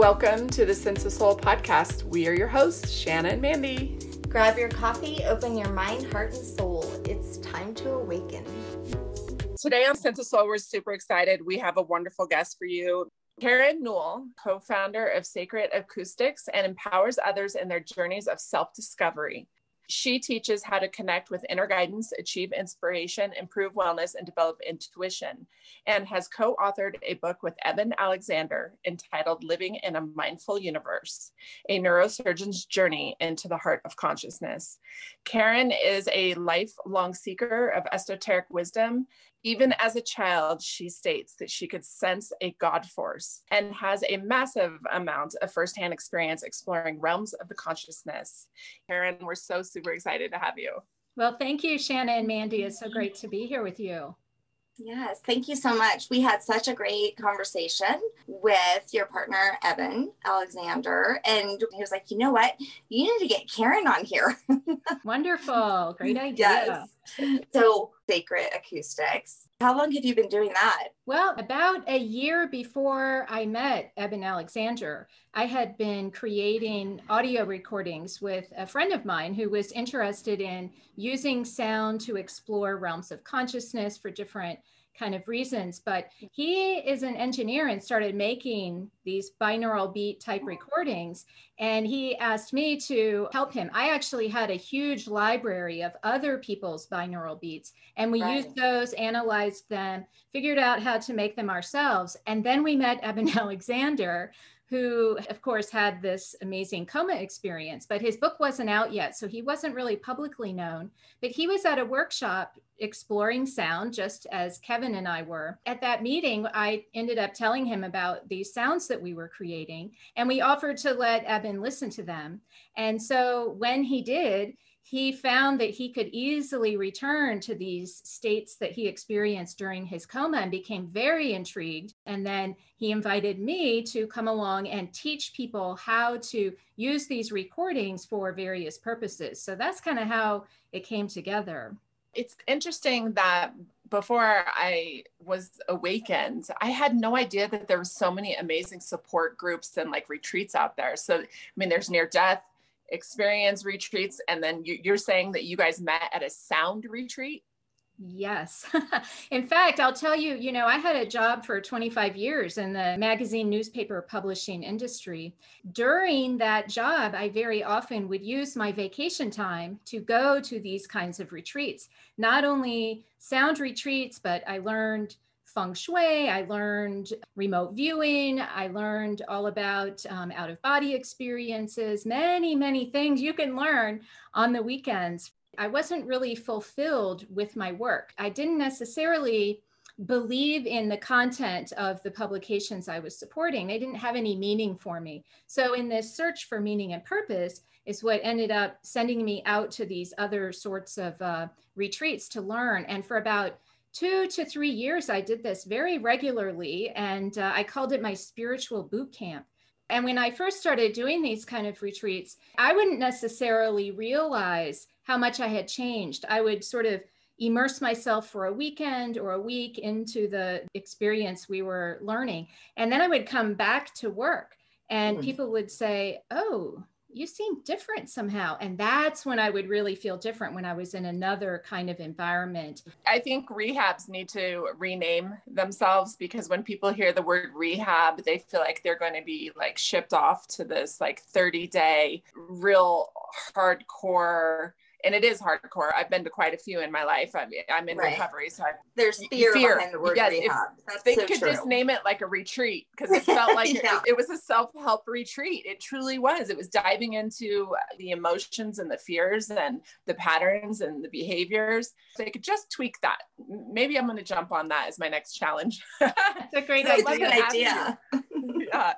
Welcome to the Sense of Soul podcast. We are your hosts, Shanna and Mandy. Grab your coffee, open your mind, heart, and soul. It's time to awaken. Today on Sense of Soul, we're super excited. We have a wonderful guest for you. Karen Newell, co founder of Sacred Acoustics, and empowers others in their journeys of self discovery. She teaches how to connect with inner guidance, achieve inspiration, improve wellness, and develop intuition, and has co authored a book with Eben Alexander entitled Living in a Mindful Universe A Neurosurgeon's Journey into the Heart of Consciousness. Karen is a lifelong seeker of esoteric wisdom even as a child, she states that she could sense a God force and has a massive amount of firsthand experience exploring realms of the consciousness. Karen, we're so super excited to have you. Well, thank you, Shanna and Mandy. It's so great to be here with you. Yes, thank you so much. We had such a great conversation with your partner, Eben Alexander. And he was like, you know what? You need to get Karen on here. Wonderful. Great idea. Yes. So, Sacred Acoustics. How long have you been doing that? Well, about a year before I met Eben Alexander, I had been creating audio recordings with a friend of mine who was interested in using sound to explore realms of consciousness for different kind of reasons. But he is an engineer and started making these binaural beat type recordings. And he asked me to help him. I actually had a huge library of other people's binaural beats, and we right. used those, analyzed them, figured out how to make them ourselves. And then we met Eben Alexander, who, of course, had this amazing coma experience, but his book wasn't out yet. So he wasn't really publicly known. But he was at a workshop exploring sound, just as Kevin and I were. At that meeting, I ended up telling him about these sounds that we were creating, and we offered to let Eben listen to them. And so when he did, he found that he could easily return to these states that he experienced during his coma and became very intrigued. And then he invited me to come along and teach people how to use these recordings for various purposes. So that's kind of how it came together. It's interesting that before I was awakened, I had no idea that there were so many amazing support groups and like retreats out there. So, I mean, there's near death experience retreats, and then you, are saying that you guys met at a sound retreat. Yes. in fact, I'll tell you, you know, I had a job for 25 years in the magazine newspaper publishing industry. During that job, I very often would use my vacation time to go to these kinds of retreats. Not only sound retreats, but I learned feng shui. I learned remote viewing. I learned all about um, out of body experiences, many, many things you can learn on the weekends. I wasn't really fulfilled with my work. I didn't necessarily believe in the content of the publications I was supporting. They didn't have any meaning for me. So, in this search for meaning and purpose, is what ended up sending me out to these other sorts of uh, retreats to learn. And for about two to three years, I did this very regularly, and uh, I called it my spiritual boot camp. And when I first started doing these kind of retreats, I wouldn't necessarily realize how much I had changed. I would sort of immerse myself for a weekend or a week into the experience we were learning. And then I would come back to work and mm. people would say, Oh, you seem different somehow. And that's when I would really feel different when I was in another kind of environment. I think rehabs need to rename themselves because when people hear the word rehab, they feel like they're going to be like shipped off to this like 30 day, real hardcore and it is hardcore. I've been to quite a few in my life. I'm, I'm in right. recovery, so i there's fear, fear behind the word yes, rehab. they so could true. just name it like a retreat because it felt like yeah. it, it, was a self-help retreat. It truly was. It was diving into the emotions and the fears and the patterns and the behaviors. So they could just tweak that. Maybe I'm going to jump on that as my next challenge. That's a great idea. idea. yeah.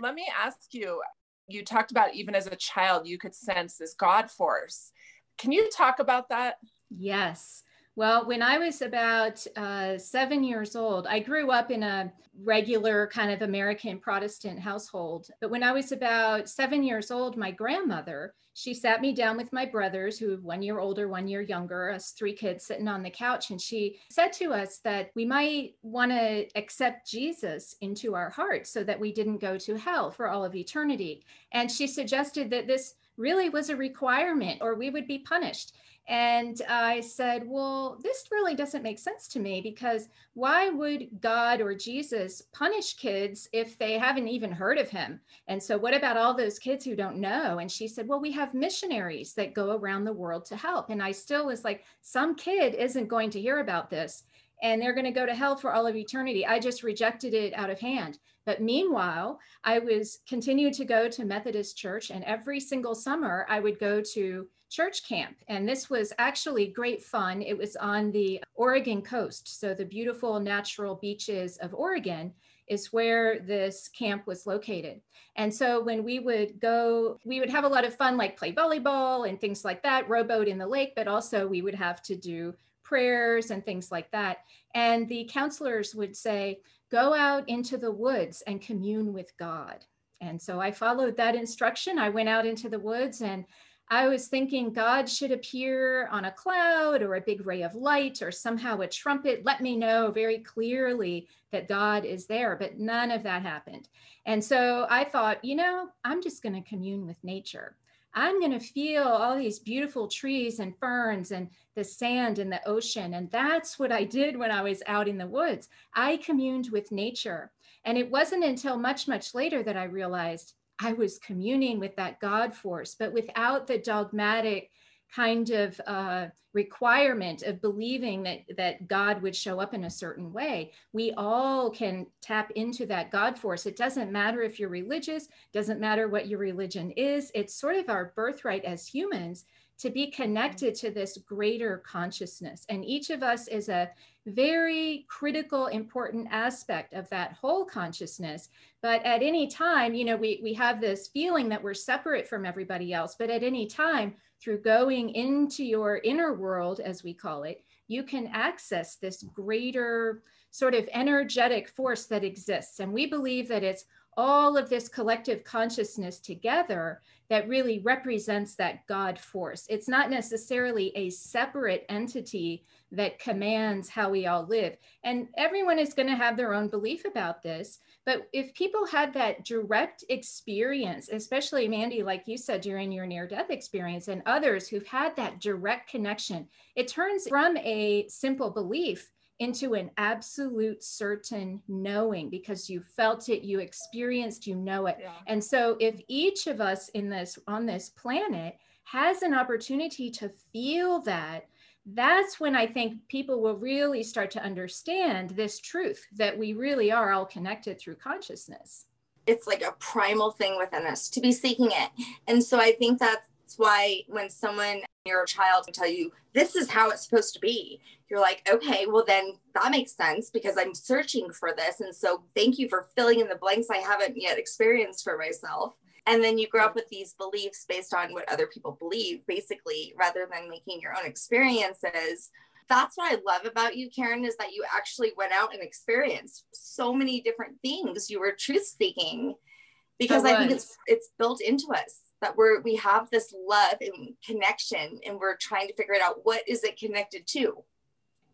Let me ask you. You talked about even as a child, you could sense this God force can you talk about that? Yes. Well, when I was about uh, seven years old, I grew up in a regular kind of American Protestant household. But when I was about seven years old, my grandmother, she sat me down with my brothers, who one year older, one year younger, us three kids sitting on the couch. And she said to us that we might want to accept Jesus into our hearts so that we didn't go to hell for all of eternity. And she suggested that this really was a requirement or we would be punished. And I said, Well, this really doesn't make sense to me because why would God or Jesus punish kids if they haven't even heard of him? And so, what about all those kids who don't know? And she said, Well, we have missionaries that go around the world to help. And I still was like, Some kid isn't going to hear about this and they're going to go to hell for all of eternity. I just rejected it out of hand. But meanwhile, I was continued to go to Methodist church and every single summer I would go to church camp. And this was actually great fun. It was on the Oregon coast. So the beautiful natural beaches of Oregon is where this camp was located. And so when we would go, we would have a lot of fun, like play volleyball and things like that, rowboat in the lake, but also we would have to do prayers and things like that. And the counselors would say, go out into the woods and commune with God. And so I followed that instruction. I went out into the woods and I was thinking God should appear on a cloud or a big ray of light or somehow a trumpet. Let me know very clearly that God is there. But none of that happened. And so I thought, you know, I'm just going to commune with nature. I'm going to feel all these beautiful trees and ferns and the sand and the ocean. And that's what I did when I was out in the woods. I communed with nature. And it wasn't until much, much later that I realized I was communing with that God force, but without the dogmatic kind of uh, requirement of believing that that God would show up in a certain way. We all can tap into that God force. It doesn't matter if you're religious, doesn't matter what your religion is. It's sort of our birthright as humans to be connected to this greater consciousness. And each of us is a very critical, important aspect of that whole consciousness. But at any time, you know, we, we have this feeling that we're separate from everybody else. But at any time, through going into your inner world, as we call it, you can access this greater sort of energetic force that exists. And we believe that it's all of this collective consciousness together that really represents that God force. It's not necessarily a separate entity that commands how we all live. And everyone is going to have their own belief about this. But if people had that direct experience, especially Mandy, like you said, during your near death experience, and others who've had that direct connection, it turns from a simple belief into an absolute certain knowing because you felt it you experienced you know it. Yeah. and so if each of us in this on this planet has an opportunity to feel that that's when i think people will really start to understand this truth that we really are all connected through consciousness. It's like a primal thing within us to be seeking it. And so i think that's why when someone your child tell you this is how it's supposed to be you're like okay well then that makes sense because i'm searching for this. And so thank you for filling in the blanks i haven't yet experienced for myself. And then you grow up with these beliefs based on what other people believe basically rather than making your own experiences. That's what i love about you karen is that you actually went out and experienced so many different things you were truth seeking because i think it's it's built into us that we're we have this love and connection and we're trying to figure it out. What is it connected to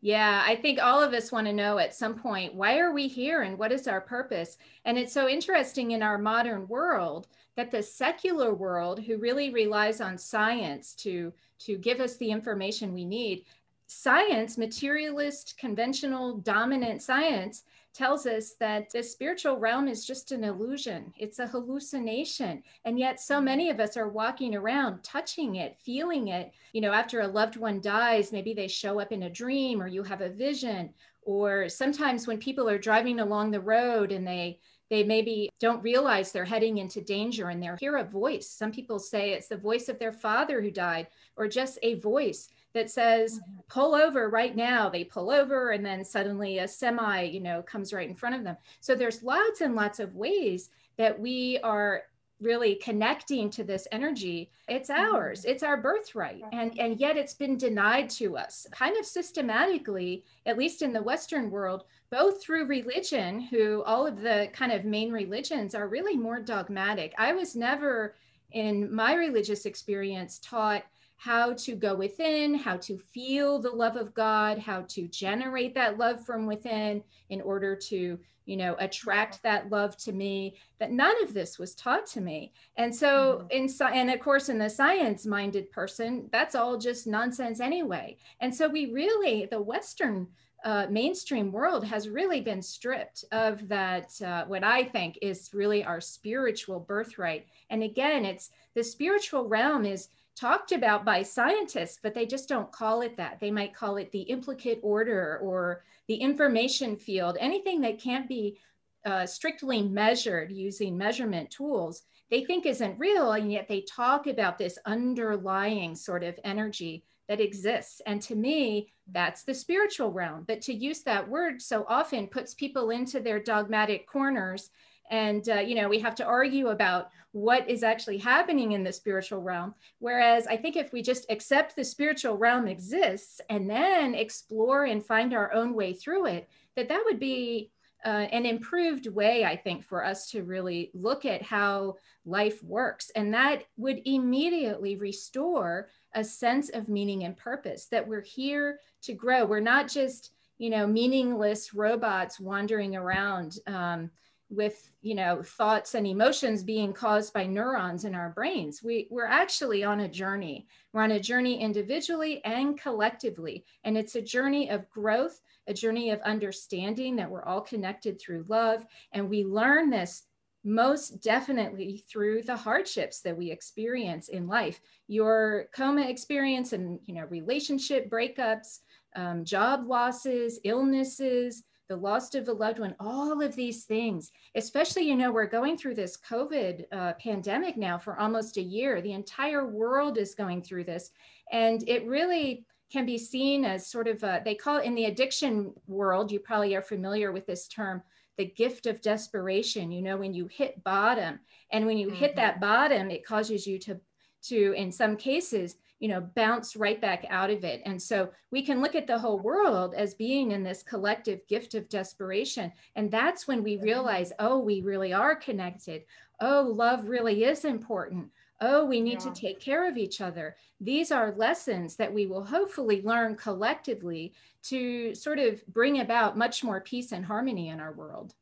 yeah, I think all of us want to know at some point why are we here and what is our purpose? And it's so interesting in our modern world that the secular world, who really relies on science to, to give us the information we need, science, materialist, conventional, dominant science, tells us that the spiritual realm is just an illusion, it's a hallucination. And yet, so mm-hmm. many of us are walking around touching it, feeling it. You know, after a loved one dies, maybe they show up in a dream or you have a vision. Or sometimes when people are driving along the road and they they maybe don't realize they're heading into danger and they hear a voice. Some people say it's the voice of their father who died, or just a voice that says mm-hmm. pull over right now. They pull over and then suddenly a semi you know comes right in front of them. So there's lots and lots of ways that we are really connecting to this energy. It's mm-hmm. ours. It's our birthright. And and yet it's been denied to us kind of systematically at least in the western world both through religion who all of the kind of main religions are really more dogmatic. I was never in my religious experience taught how to go within, how to feel the love of God, how to generate that love from within in order to, you know, attract that love to me. That none of this was taught to me. And so mm-hmm. in and of course in the science-minded person, that's all just nonsense anyway. And so we really the western uh, mainstream world has really been stripped of that uh, what i think is really our spiritual birthright and again it's the spiritual realm is talked about by scientists, but they just don't call it that. They might call it the implicate order or the information field, anything that can't be uh, strictly measured using measurement tools, they think isn't real. And yet they talk about this underlying sort of energy that exists. And to me, that's the spiritual realm. But to use that word so often puts people into their dogmatic corners and uh, you know we have to argue about what is actually happening in the spiritual realm. Whereas i think if we just accept the spiritual realm exists and then explore and find our own way through it that that would be uh, an improved way i think for us to really look at how life works. And that would immediately restore a sense of meaning and purpose that we're here to grow. We're not just you know meaningless robots wandering around um, with you know thoughts and emotions being caused by neurons in our brains. We, we're actually on a journey. We're on a journey individually and collectively and it's a journey of growth a journey of understanding that we're all connected through love and we learn this most definitely through the hardships that we experience in life. Your coma experience and you know relationship breakups um, job losses illnesses the loss of a loved one, all of these things, especially, you know, we're going through this COVID uh, pandemic now for almost a year. The entire world is going through this. And it really can be seen as sort of, a, they call it in the addiction world, you probably are familiar with this term, the gift of desperation. You know, when you hit bottom, and when you mm-hmm. hit that bottom, it causes you to, to, in some cases, you know bounce right back out of it. And so we can look at the whole world as being in this collective gift of desperation. And that's when we realize oh we really are connected. Oh love really is important. Oh we need yeah. to take care of each other. These are lessons that we will hopefully learn collectively to sort of bring about much more peace and harmony in our world.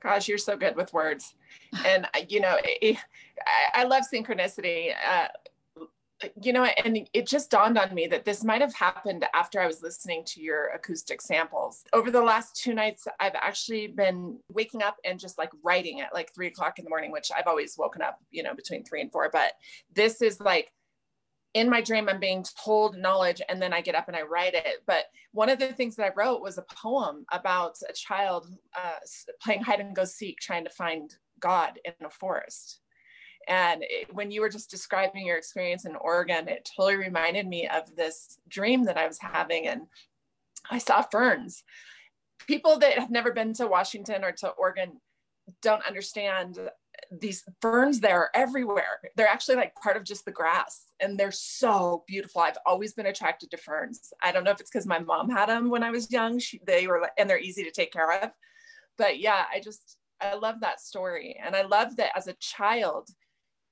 Gosh you're so good with words. And you know i love synchronicity. Uh, you know, and it just dawned on me that this might have happened after I was listening to your acoustic samples. Over the last two nights, I've actually been waking up and just like writing at like three o'clock in the morning, which I've always woken up, you know, between three and four. But this is like in my dream, I'm being told knowledge and then I get up and I write it. But one of the things that I wrote was a poem about a child uh, playing hide and go seek, trying to find God in a forest and it, when you were just describing your experience in Oregon, it totally reminded me of this dream that I was having. And I saw ferns. People that have never been to Washington or to Oregon don't understand these ferns there are everywhere. They're actually like part of just the grass and they're so beautiful. I've always been attracted to ferns. I don't know if it's because my mom had them when I was young. She, they were, and they're easy to take care of. But yeah, I just, I love that story. And I love that as a child,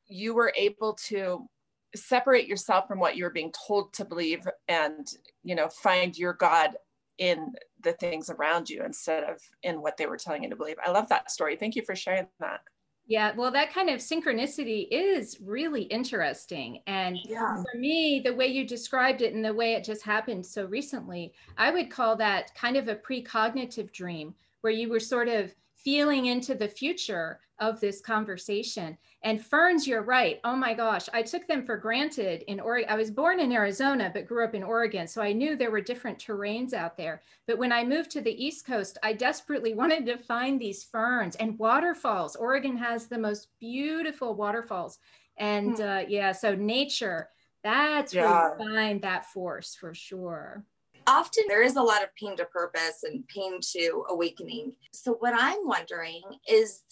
you were able to separate yourself from what you were being told to believe and you know find your god in the things around you instead of in what they were telling you to believe i love that story thank you for sharing that yeah, well, that kind of synchronicity is really interesting. And yeah. for me, the way you described it and the way it just happened so recently, I would call that kind of a precognitive dream where you were sort of feeling into the future of this conversation. And ferns, you're right. Oh my gosh, I took them for granted in Oregon. I was born in Arizona, but grew up in Oregon. So I knew there were different terrains out there. But when I moved to the East Coast, I desperately wanted to find these ferns and waterfalls. Oregon has the most beautiful waterfalls. And hmm. uh, yeah, so nature, that's yeah. where you find that force for sure often there is a lot of pain to purpose and pain to awakening. So, what I'm wondering is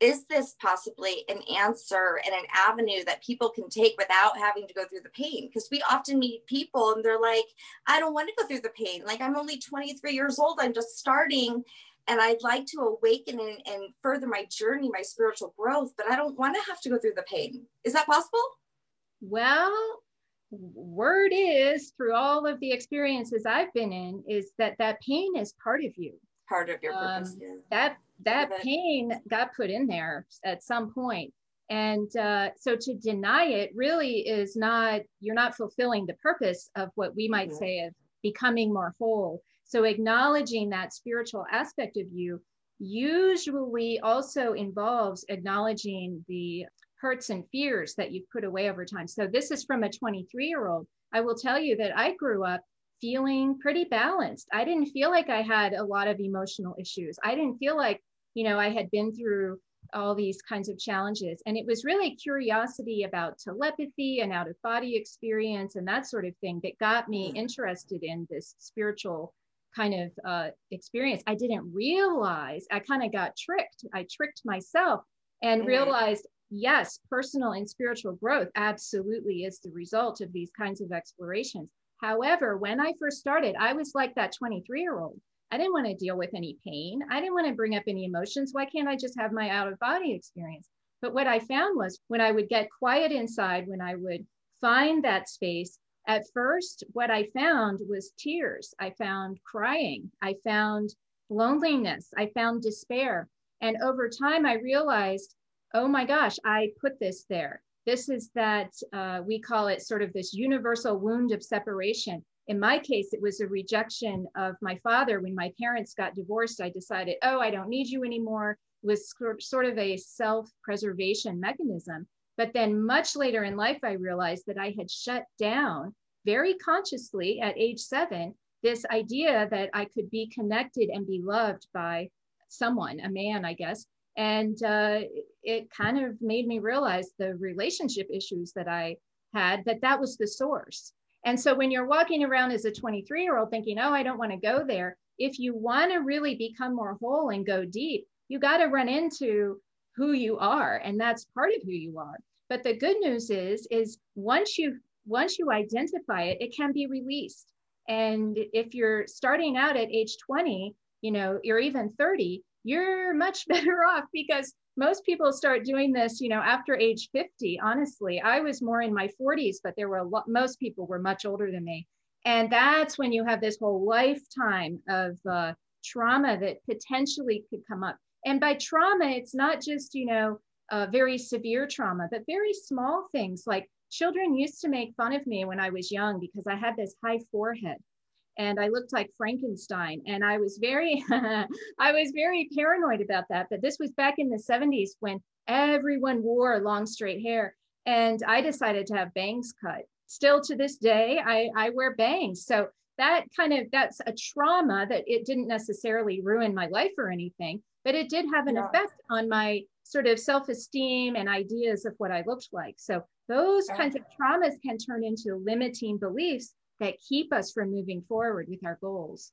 is this possibly an answer and an avenue that people can take without having to go through the pain? Because we often meet people and they're like, I don't want to go through the pain. Like, I'm only 23 years old, I'm just starting and I'd like to awaken and, and further my journey, my spiritual growth, but I don't want to have to go through the pain. Is that possible? Well, word is through all of the experiences I've been in is that that pain is part of you. Part of your purpose. Um, yeah. That that pain got put in there at some point. And uh, so to deny it really is not, you're not fulfilling the purpose of what we might mm-hmm. say of becoming more whole. So acknowledging that spiritual aspect of you usually also involves acknowledging the hurts and fears that you've put away over time. So this is from a 23 year old. I will tell you that I grew up feeling pretty balanced. I didn't feel like I had a lot of emotional issues. I didn't feel like, you know, I had been through all these kinds of challenges. And it was really curiosity about telepathy and out of body experience and that sort of thing that got me mm. interested in this spiritual kind of uh, experience. I didn't realize, I kind of got tricked. I tricked myself and mm-hmm. realized, yes, personal and spiritual growth absolutely is the result of these kinds of explorations. However, when I first started, I was like that 23 year old. I didn't want to deal with any pain. I didn't want to bring up any emotions. Why can't I just have my out of body experience? But what I found was when I would get quiet inside, when I would find that space, at first, what I found was tears. I found crying. I found loneliness. I found despair. And over time, I realized, oh my gosh, I put this there. This is that uh, we call it sort of this universal wound of separation. In my case, it was a rejection of my father. When my parents got divorced, I decided, oh, I don't need you anymore. It was sort of a self preservation mechanism. But then much later in life, I realized that I had shut down very consciously at age seven this idea that I could be connected and be loved by someone, a man, I guess, and uh, it kind of made me realize the relationship issues that i had that that was the source. And so when you're walking around as a 23 year old thinking oh i don't want to go there if you want to really become more whole and go deep you got to run into who you are and that's part of who you are. But the good news is is once you once you identify it it can be released. And if you're starting out at age 20 you know you're even 30 you're much better off because most people start doing this, you know, after age 50. Honestly, I was more in my 40s, but there were a lot, most people were much older than me. And that's when you have this whole lifetime of uh, trauma that potentially could come up. And by trauma, it's not just, you know, uh, very severe trauma, but very small things like children used to make fun of me when I was young because I had this high forehead and I looked like Frankenstein. And I was very, I was very paranoid about that. But this was back in the 70s when everyone wore long straight hair. And I decided to have bangs cut. Still to this day, I, I wear bangs. So that kind of that's a trauma that it didn't necessarily ruin my life or anything, but it did have an yeah. effect on my sort of self-esteem and ideas of what I looked like. So those yeah. kinds of traumas can turn into limiting beliefs that keep us from moving forward with our goals.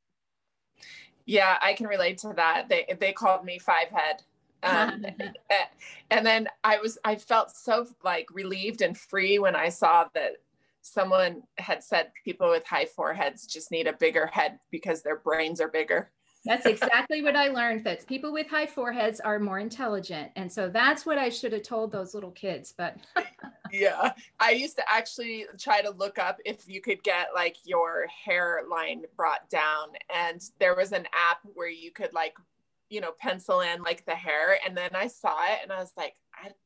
Yeah, I can relate to that. They they called me five head. Um, and then I was I felt so like relieved and free when I saw that someone had said people with high foreheads just need a bigger head because their brains are bigger. That's exactly what I learned that people with high foreheads are more intelligent. And so that's what I should have told those little kids. But yeah, I used to actually try to look up if you could get like your hairline brought down. And there was an app where you could like, you know, pencil in like the hair. And then I saw it and I was like,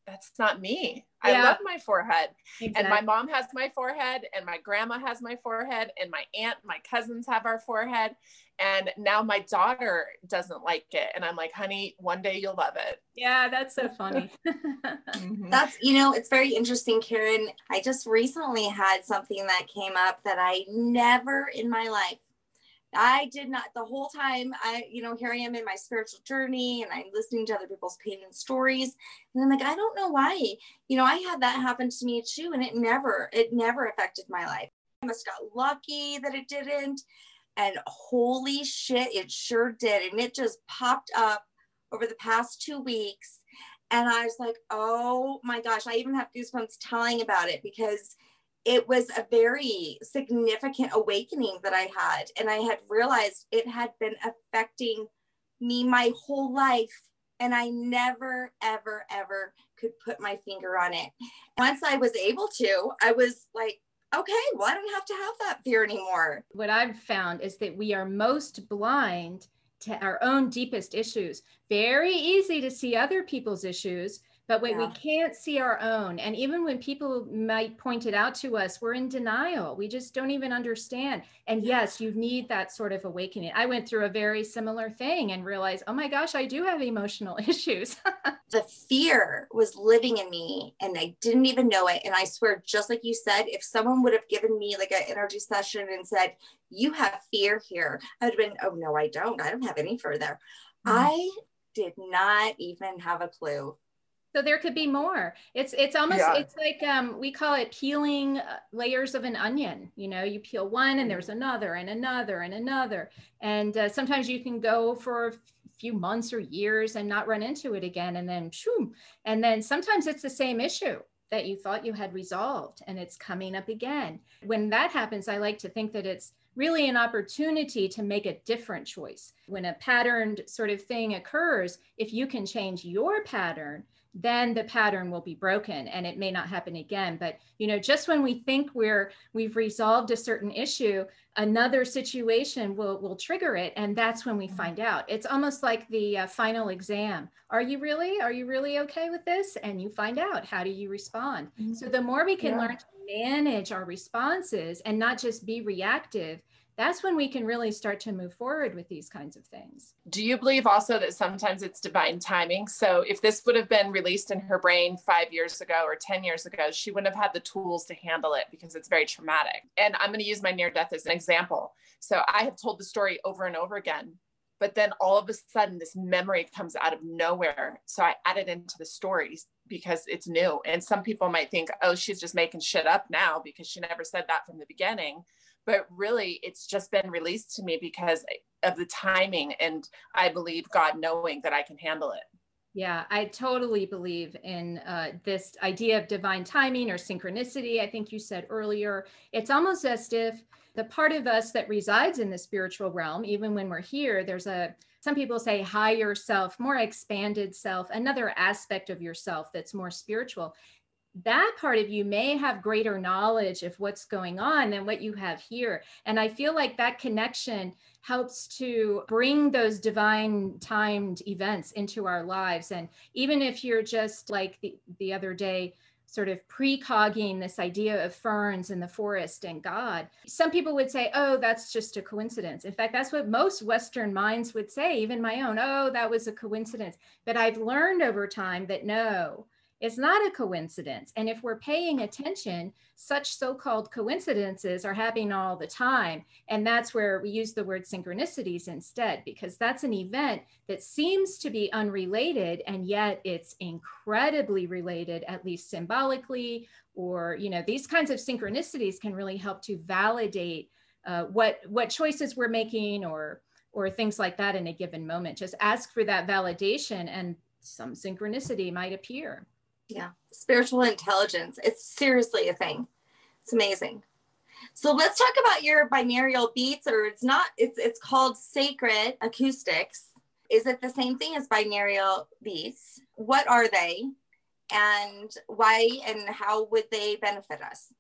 that's not me. Yeah. I love my forehead. Exactly. And my mom has my forehead, and my grandma has my forehead, and my aunt, my cousins have our forehead. And now my daughter doesn't like it. And I'm like, honey, one day you'll love it. Yeah, that's so funny. mm-hmm. That's, you know, it's very interesting, Karen. I just recently had something that came up that I never in my life I did not the whole time. I, you know, here I am in my spiritual journey and I'm listening to other people's pain and stories. And I'm like, I don't know why. You know, I had that happen to me too. And it never, it never affected my life. I must got lucky that it didn't. And holy shit, it sure did. And it just popped up over the past two weeks. And I was like, oh my gosh, I even have goosebumps telling about it because it was a very significant awakening that I had. And I had realized it had been affecting me my whole life. And I never, ever, ever could put my finger on it. Once I was able to, I was like, okay, well, I don't have to have that fear anymore. What I've found is that we are most blind to our own deepest issues. Very easy to see other people's issues, but when yeah. we can't see our own, and even when people might point it out to us, we're in denial. We just don't even understand. And yes, you need that sort of awakening. I went through a very similar thing and realized, oh my gosh, I do have emotional issues. the fear was living in me and I didn't even know it. And I swear, just like you said, if someone would have given me like an energy session and said, you have fear here, I would have been, oh no, I don't. I don't have any fear there. Mm-hmm. I did not even have a clue so there could be more. It's it's almost yeah. it's like um, we call it peeling uh, layers of an onion. You know you peel one and there's another and another and another. And uh, sometimes you can go for a few months or years and not run into it again and then shoom, and then sometimes it's the same issue that you thought you had resolved and it's coming up again. When that happens i like to think that it's really an opportunity to make a different choice. When a patterned sort of thing occurs if you can change your pattern then the pattern will be broken and it may not happen again. But you know just when we think we're we've resolved a certain issue another situation will will trigger it and that's when we mm-hmm. find out. It's almost like the uh, final exam. Are you really? Are you really okay with this? And you find out. How do you respond? Mm-hmm. so the more we can yeah. learn to manage our responses and not just be reactive that's when we can really start to move forward with these kinds of things. Do you believe also that sometimes it's divine timing? So if this would have been released in her brain five years ago or 10 years ago, she wouldn't have had the tools to handle it because it's very traumatic. And I'm going to use my near death as an example. So I have told the story over and over again, but then all of a sudden this memory comes out of nowhere. So I add it into the stories because it's new. And some people might think, oh, she's just making shit up now because she never said that from the beginning but really it's just been released to me because of the timing and i believe god knowing that i can handle it. Yeah i totally believe in uh, this idea of divine timing or synchronicity i think you said earlier. It's almost as if the part of us that resides in the spiritual realm even when we're here there's a some people say higher self more expanded self another aspect of yourself that's more spiritual that part of you may have greater knowledge of what's going on than what you have here. And I feel like that connection helps to bring those divine timed events into our lives. And even if you're just like the, the other day, sort of precogging this idea of ferns in the forest and God. Some people would say, oh, that's just a coincidence. In fact, that's what most Western minds would say, even my own, oh, that was a coincidence. But I've learned over time that no, it's not a coincidence. And if we're paying attention, such so called coincidences are happening all the time. And that's where we use the word synchronicities instead, because that's an event that seems to be unrelated, and yet it's incredibly related, at least symbolically. Or, you know, these kinds of synchronicities can really help to validate uh, what, what choices we're making or or things like that in a given moment. Just ask for that validation and some synchronicity might appear. Yeah. Spiritual intelligence. It's seriously a thing. It's amazing. So let's talk about your binaural beats, or it's not, it's it's called sacred acoustics. Is it the same thing as binaural beats? What are they? And why and how would they benefit us?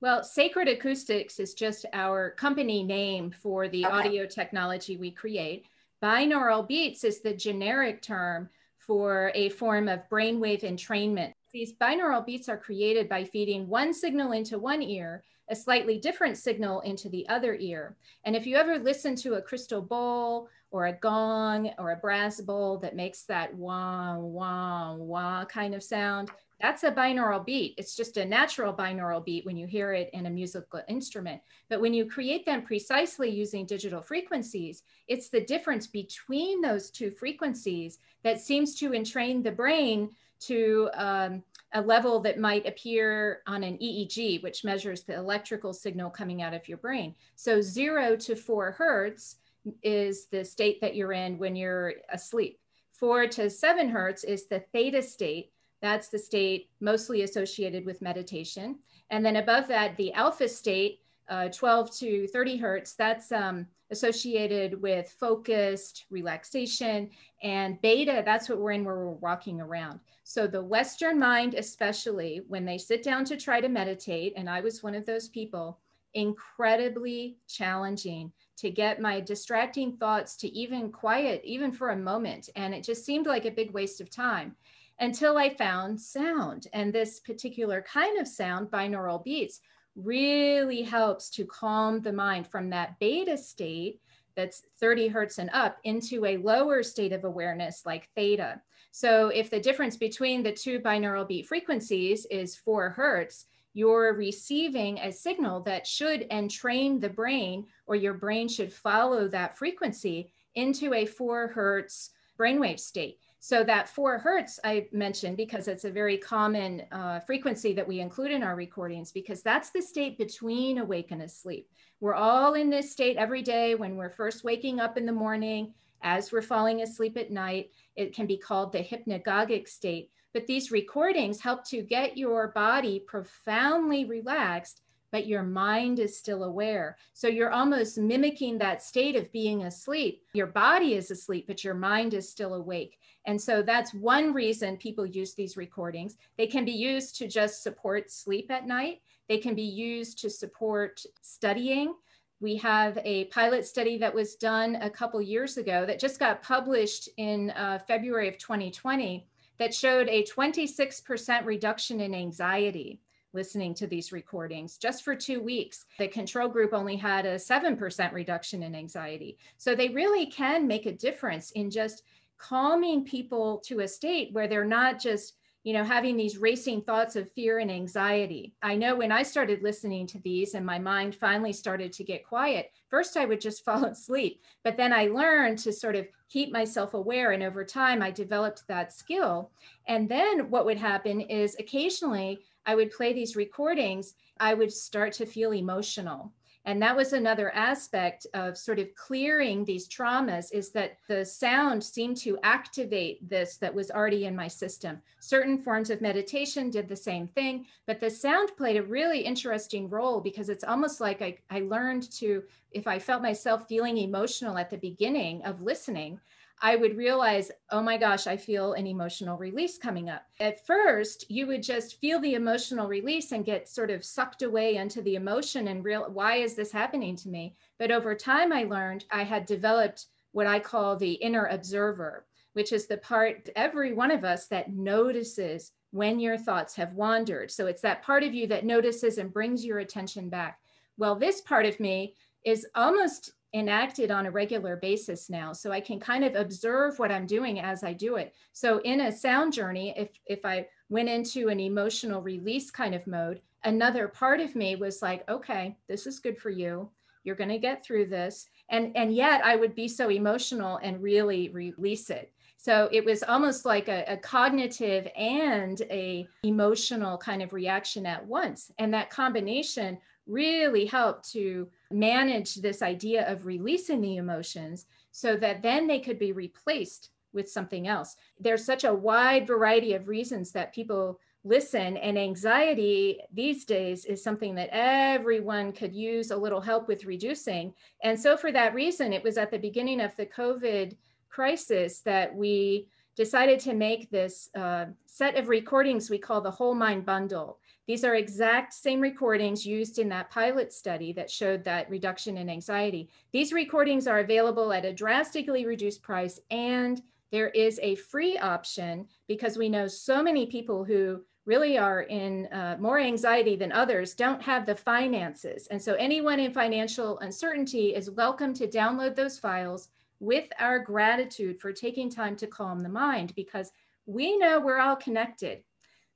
Well, Sacred Acoustics is just our company name for the okay. audio technology we create. Binaural beats is the generic term for a form of brainwave entrainment. These binaural beats are created by feeding one signal into one ear, a slightly different signal into the other ear. And if you ever listen to a crystal bowl or a gong or a brass bowl that makes that wah, wah, wah kind of sound, that's a binaural beat. It's just a natural binaural beat when you hear it in a musical instrument. But when you create them precisely using digital frequencies, it's the difference between those two frequencies that seems to entrain the brain to um, a level that might appear on an EEG, which measures the electrical signal coming out of your brain. So zero to four hertz is the state that you're in when you're asleep Four to seven hertz is the theta state. That's the state mostly associated with meditation. And then above that, the alpha state, uh, 12 to 30 hertz, that's um, associated with focused relaxation. And beta, that's what we're in where we're walking around. So the Western mind, especially when they sit down to try to meditate, and I was one of those people, incredibly challenging to get my distracting thoughts to even quiet, even for a moment. And it just seemed like a big waste of time until I found sound. And this particular kind of sound, binaural beats, really helps to calm the mind from that beta state that's 30 hertz and up into a lower state of awareness like theta. So if the difference between the two binaural beat frequencies is four hertz, you're receiving a signal that should entrain the brain, or your brain should follow that frequency into a four hertz brainwave state. So that four hertz I mentioned because it's a very common uh, frequency that we include in our recordings because that's the state between awake and asleep. We're all in this state every day when we're first waking up in the morning, as we're falling asleep at night. It can be called the hypnagogic state. But these recordings help to get your body profoundly relaxed but your mind is still aware. So you're almost mimicking that state of being asleep. Your body is asleep, but your mind is still awake. And so that's one reason people use these recordings. They can be used to just support sleep at night, they can be used to support studying. We have a pilot study that was done a couple years ago that just got published in uh, February of 2020 that showed a 26% reduction in anxiety listening to these recordings just for two weeks. The control group only had a 7% reduction in anxiety. So they really can make a difference in just calming people to a state where they're not just you know having these racing thoughts of fear and anxiety i know when i started listening to these and my mind finally started to get quiet first i would just fall asleep but then i learned to sort of keep myself aware and over time i developed that skill and then what would happen is occasionally I would play these recordings, I would start to feel emotional. And that was another aspect of sort of clearing these traumas is that the sound seemed to activate this that was already in my system. Certain forms of meditation did the same thing, but the sound played a really interesting role because it's almost like I, I learned to, if I felt myself feeling emotional at the beginning of listening, I would realize, oh my gosh, I feel an emotional release coming up. At first, you would just feel the emotional release and get sort of sucked away into the emotion and real why is this happening to me? But over time, I learned I had developed what I call the inner observer, which is the part every one of us that notices when your thoughts have wandered. So it's that part of you that notices and brings your attention back. Well, this part of me is almost enacted on a regular basis now so i can kind of observe what i'm doing as i do it. So in a sound journey if if i went into an emotional release kind of mode another part of me was like okay this is good for you. You're going to get through this. And and yet i would be so emotional and really release it. So it was almost like a, a cognitive and a emotional kind of reaction at once. And that combination really helped to manage this idea of releasing the emotions so that then they could be replaced with something else. There's such a wide variety of reasons that people listen, and anxiety these days is something that everyone could use a little help with reducing. And so, for that reason, it was at the beginning of the COVID crisis that we decided to make this uh, set of recordings we call the Whole Mind Bundle. These are exact same recordings used in that pilot study that showed that reduction in anxiety. These recordings are available at a drastically reduced price and there is a free option because we know so many people who really are in uh, more anxiety than others don't have the finances. And so anyone in financial uncertainty is welcome to download those files with our gratitude for taking time to calm the mind because we know we're all connected.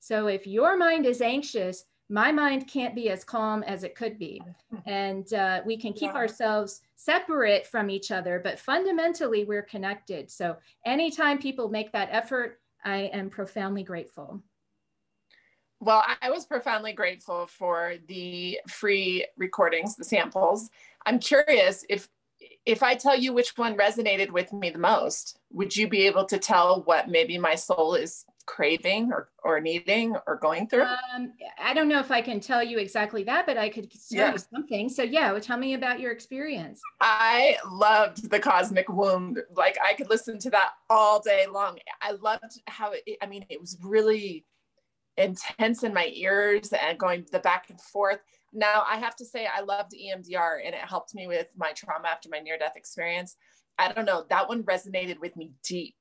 So if your mind is anxious, my mind can't be as calm as it could be. And uh, we can keep yeah. ourselves separate from each other, but fundamentally we're connected. So anytime people make that effort, I am profoundly grateful. Well, I was profoundly grateful for the free recordings, the samples. I'm curious if if I tell you which one resonated with me the most, would you be able to tell what maybe my soul is craving or, or needing or going through? Um, I don't know if I can tell you exactly that, but I could tell yeah. you something. So yeah, well, tell me about your experience. I loved the cosmic womb. Like I could listen to that all day long. I loved how it, I mean, it was really intense in my ears and going the back and forth. Now, I have to say, I loved EMDR and it helped me with my trauma after my near death experience. I don't know, that one resonated with me deep.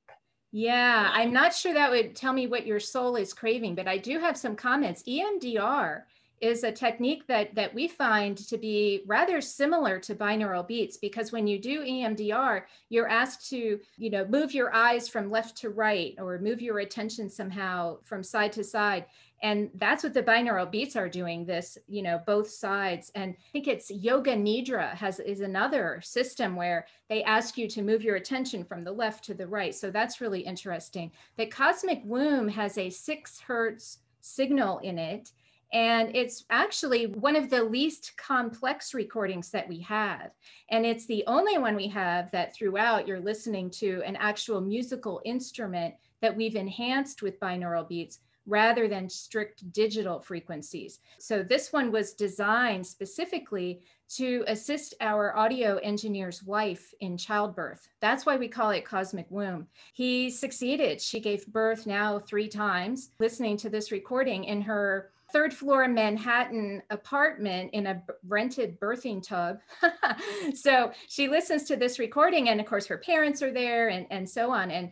Yeah, I'm not sure that would tell me what your soul is craving, but I do have some comments. EMDR is a technique that that we find to be rather similar to binaural beats because when you do EMDR you're asked to you know move your eyes from left to right or move your attention somehow from side to side and that's what the binaural beats are doing this you know both sides. And i think it's yoga nidra has is another system where they ask you to move your attention from the left to the right. So that's really interesting. The cosmic womb has a six hertz signal in it and it's actually one of the least complex recordings that we have. And it's the only one we have that throughout you're listening to an actual musical instrument that we've enhanced with binaural beats rather than strict digital frequencies. So this one was designed specifically to assist our audio engineer's wife in childbirth. That's why we call it Cosmic Womb. He succeeded. She gave birth now three times. Listening to this recording in her third floor Manhattan apartment in a rented birthing tub. so she listens to this recording, and of course, her parents are there and, and so on. And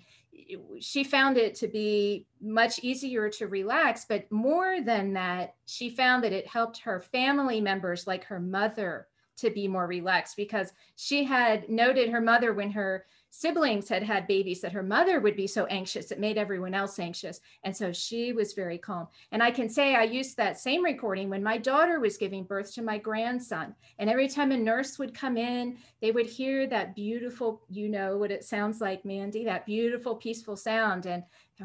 she found it to be much easier to relax. But more than that, she found that it helped her family members, like her mother, to be more relaxed because she had noted her mother when her siblings had had babies that her mother would be so anxious it made everyone else anxious and so she was very calm. And i can say i used that same recording when my daughter was giving birth to my grandson and every time a nurse would come in they would hear that beautiful you know what it sounds like mandy that beautiful peaceful sound and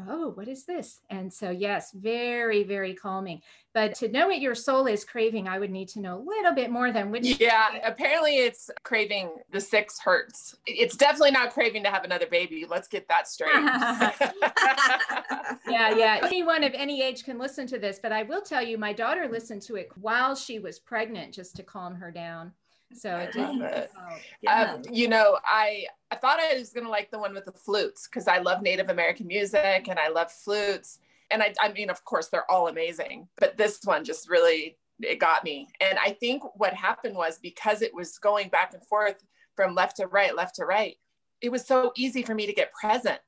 oh, what is this? And so, yes, very, very calming. But to know what your soul is craving, I would need to know a little bit more than which. Yeah, apparently it's craving the six hertz. It's definitely not craving to have another baby. Let's get that straight. yeah, yeah. Anyone of any age can listen to this, but I will tell you, my daughter listened to it while she was pregnant just to calm her down. So it did. It. Yeah. Um, you know, I I thought I was gonna like the one with the flutes because I love Native American music and I love flutes. And I, I mean, of course, they're all amazing, but this one just really it got me. And I think what happened was because it was going back and forth from left to right, left to right, it was so easy for me to get present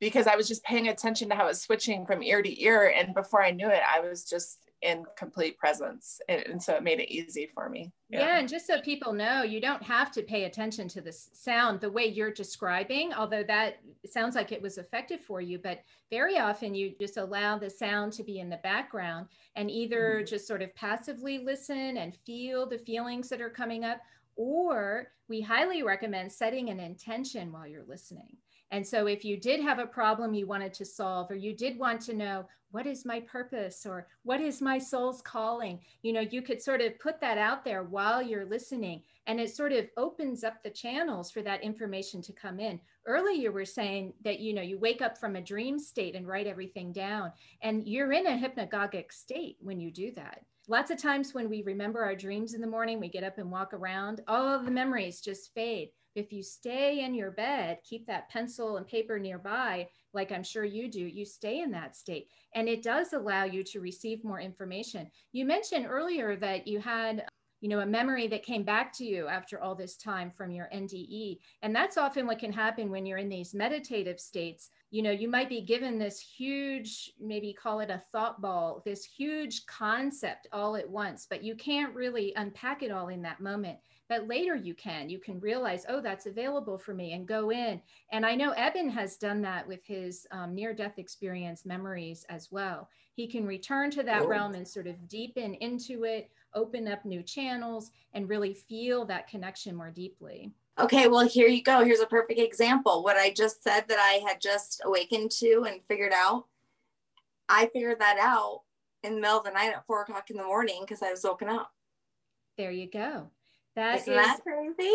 because I was just paying attention to how it was switching from ear to ear. And before I knew it, I was just in complete presence. And, and, so it made it easy for me. Yeah. yeah. And just so people know, you don't have to pay attention to the sound the way you're describing, although that sounds like it was effective for you. But very often you just allow the sound to be in the background and either mm-hmm. just sort of passively listen and feel the feelings that are coming up. Or we highly recommend setting an intention while you're listening. And so, if you did have a problem you wanted to solve, or you did want to know, what is my purpose? or what is my soul's calling? you know you could sort of put that out there while you're listening and it sort of opens up the channels for that information to come in. Earlier you were saying that you know you wake up from a dream state and write everything down and you're in a hypnagogic state when you do that. Lots of times when we remember our dreams in the morning we get up and walk around all of the memories just fade if you stay in your bed, keep that pencil and paper nearby, like I'm sure you do, you stay in that state. And it does allow you to receive more information. You mentioned earlier that you had you know a memory that came back to you after all this time from your nde and that's often what can happen when you're in these meditative states you know you might be given this huge maybe call it a thought ball this huge concept all at once but you can't really unpack it all in that moment but later you can you can realize oh that's available for me and go in. And i know eben has done that with his um, near death experience memories as well. He can return to that oh. realm and sort of deepen into it open up new channels and really feel that connection more deeply. Okay well here you go. Here's a perfect example. What i just said that i had just awakened to and figured out i figured that out in the middle of the night at four o'clock in the morning because i was woken up. There you go that Isn't is, that crazy?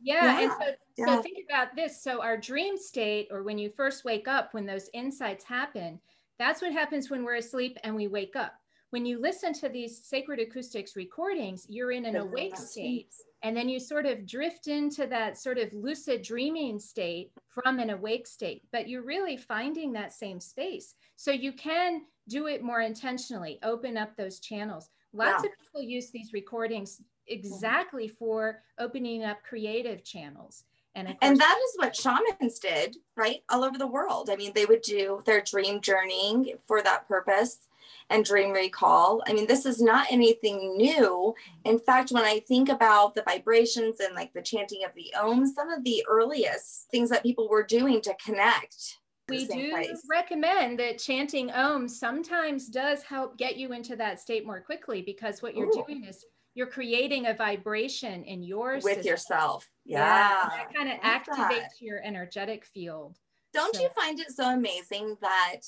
Yeah. yeah. And so, yeah. so think about this. So our dream state, or when you first wake up, when those insights happen, that's what happens when we're asleep and we wake up. When you listen to these sacred acoustics recordings, you're in an awake state. And then you sort of drift into that sort of lucid dreaming state from an awake state, but you're really finding that same space. So you can do it more intentionally, open up those channels. Lots yeah. of people use these recordings Mm-hmm. exactly for opening up creative channels. And, course, and that is what shamans did, right? All over the world. I mean, they would do their dream journeying for that purpose and dream recall. I mean, this is not anything new. In fact, when I think about the vibrations and like the chanting of the Om, some of the earliest things that people were doing to connect. We do place. recommend that chanting Om sometimes does help get you into that state more quickly because what you're Ooh. doing is you're creating a vibration in your with system. yourself. Yeah. yeah that kind of activates that. your energetic field. Don't so. you find it so amazing that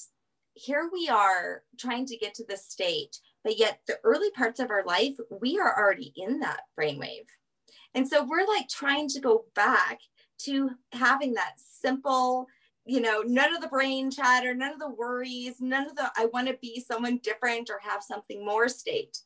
here we are trying to get to the state, but yet the early parts of our life, we are already in that brainwave. And so we're like trying to go back to having that simple, you know, none of the brain chatter, none of the worries, none of the I want to be someone different or have something more state.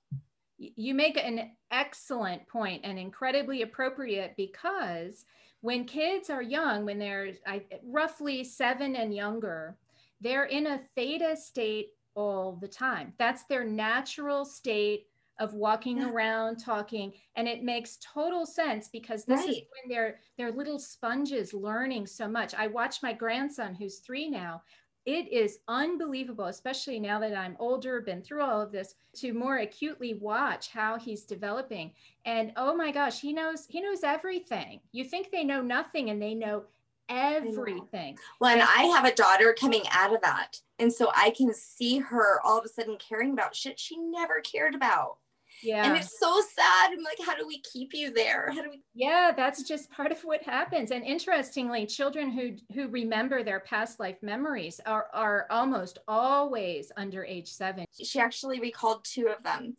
You make an excellent point and incredibly appropriate because when kids are young, when they're I, roughly seven and younger, they're in a theta state all the time. That's their natural state of walking yeah. around talking and it makes total sense because this right. is when they're they're little sponges learning so much i watch my grandson who's three now it is unbelievable especially now that i'm older been through all of this to more acutely watch how he's developing and oh my gosh he knows he knows everything you think they know nothing and they know everything. Well, and I have a daughter coming out of that. And so I can see her all of a sudden caring about shit she never cared about. Yeah. And it's so sad. I'm like, how do we keep you there? How do we Yeah, that's just part of what happens. And interestingly, children who who remember their past life memories are are almost always under age 7. She actually recalled two of them.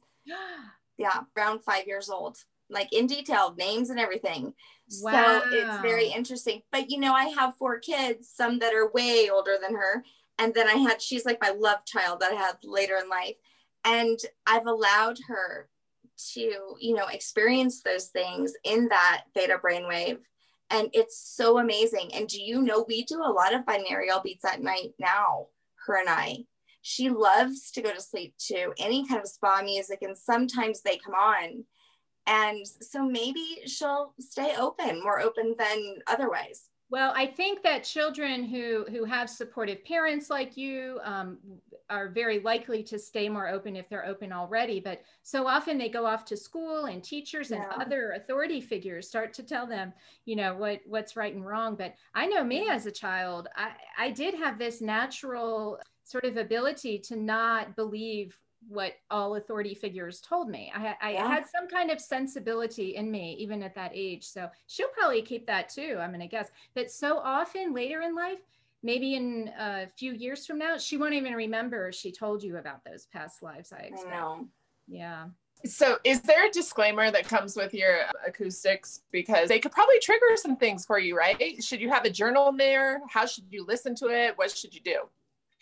yeah, around 5 years old like in detail, names and everything. Wow. So it's very interesting. But you know, I have four kids, some that are way older than her. And then I had, she's like my love child that I had later in life. And I've allowed her to, you know, experience those things in that theta brainwave. And it's so amazing. And do you know, we do a lot of binaural beats at night now, her and I. She loves to go to sleep to any kind of spa music, and sometimes they come on and so maybe she'll stay open more open than otherwise well i think that children who who have supportive parents like you um, are very likely to stay more open if they're open already but so often they go off to school and teachers and other authority figures start to tell them you know what what's right and wrong but i know me as a child i i did have this natural sort of ability to not believe what all authority figures told me. I, I yeah. had some kind of sensibility in me, even at that age. So she'll probably keep that too, I'm going to guess. But so often later in life, maybe in a few years from now, she won't even remember she told you about those past lives. I expect. I know. Yeah. So, is there a disclaimer that comes with your acoustics? Because they could probably trigger some things for you, right? Should you have a journal in there? How should you listen to it? What should you do?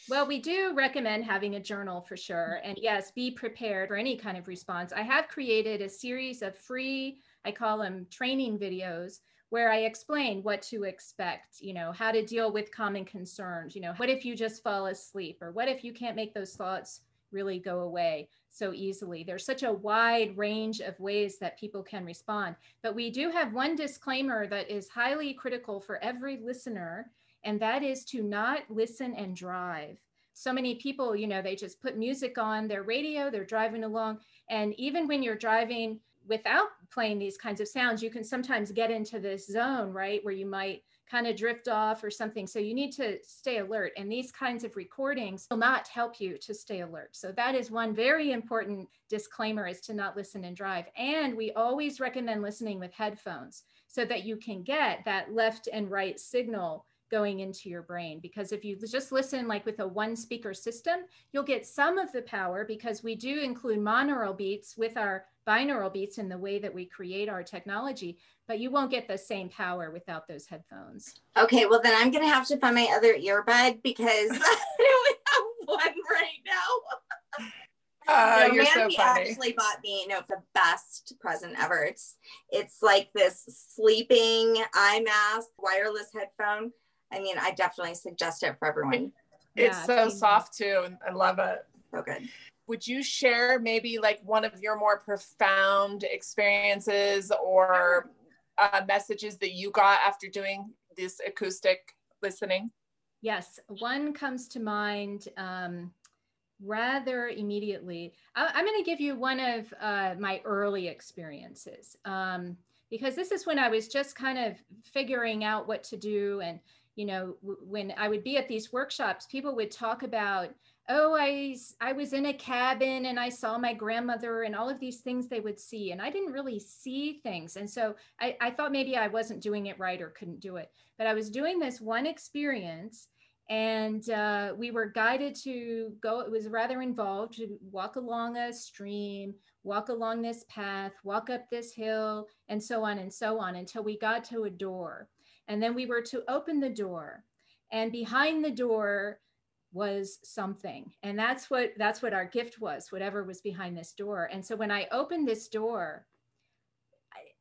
Well, we do recommend having a journal for sure. And yes, be prepared for any kind of response. I have created a series of free, I call them training videos, where I explain what to expect, you know, how to deal with common concerns. You know, what if you just fall asleep? Or what if you can't make those thoughts really go away so easily? There's such a wide range of ways that people can respond. But we do have one disclaimer that is highly critical for every listener and that is to not listen and drive. So many people, you know, they just put music on their radio, they're driving along. And even when you're driving without playing these kinds of sounds, you can sometimes get into this zone, right, where you might kind of drift off or something. So you need to stay alert. And these kinds of recordings will not help you to stay alert. So that is one very important disclaimer is to not listen and drive. And we always recommend listening with headphones so that you can get that left and right signal going into your brain because if you just listen like with a one speaker system you'll get some of the power because we do include monaural beats with our binaural beats in the way that we create our technology, but you won't get the same power without those headphones. Okay, well then I'm gonna have to find my other earbud because I only have one right now. Uh, no, you're so funny. actually bought me, you know, the best present ever. It's it's like this sleeping eye mask, wireless headphone. I mean, I definitely suggest it for everyone. It's Yeah, so soft too. and I love it. So good. Would you share maybe like one of your more profound experiences or uh, messages that you got after doing this acoustic listening? Yes, one comes to mind um, rather immediately. I, I'm going to give you one of uh, my early experiences um, because this is when I was just kind of figuring out what to do. And, you know, w- when I would be at these workshops, people would talk about, oh, i i was in a cabin and I saw my grandmother and all of these things they would see. And I didn't really see things. And so I, I thought maybe I wasn't doing it right or couldn't do it. But I was doing this one experience and uh, we were guided to go it was rather involved to walk along a stream walk along this path walk up this hill and so on and so on until we got to a door and then we were to open the door and behind the door was something and that's what that's what our gift was whatever was behind this door and so when i opened this door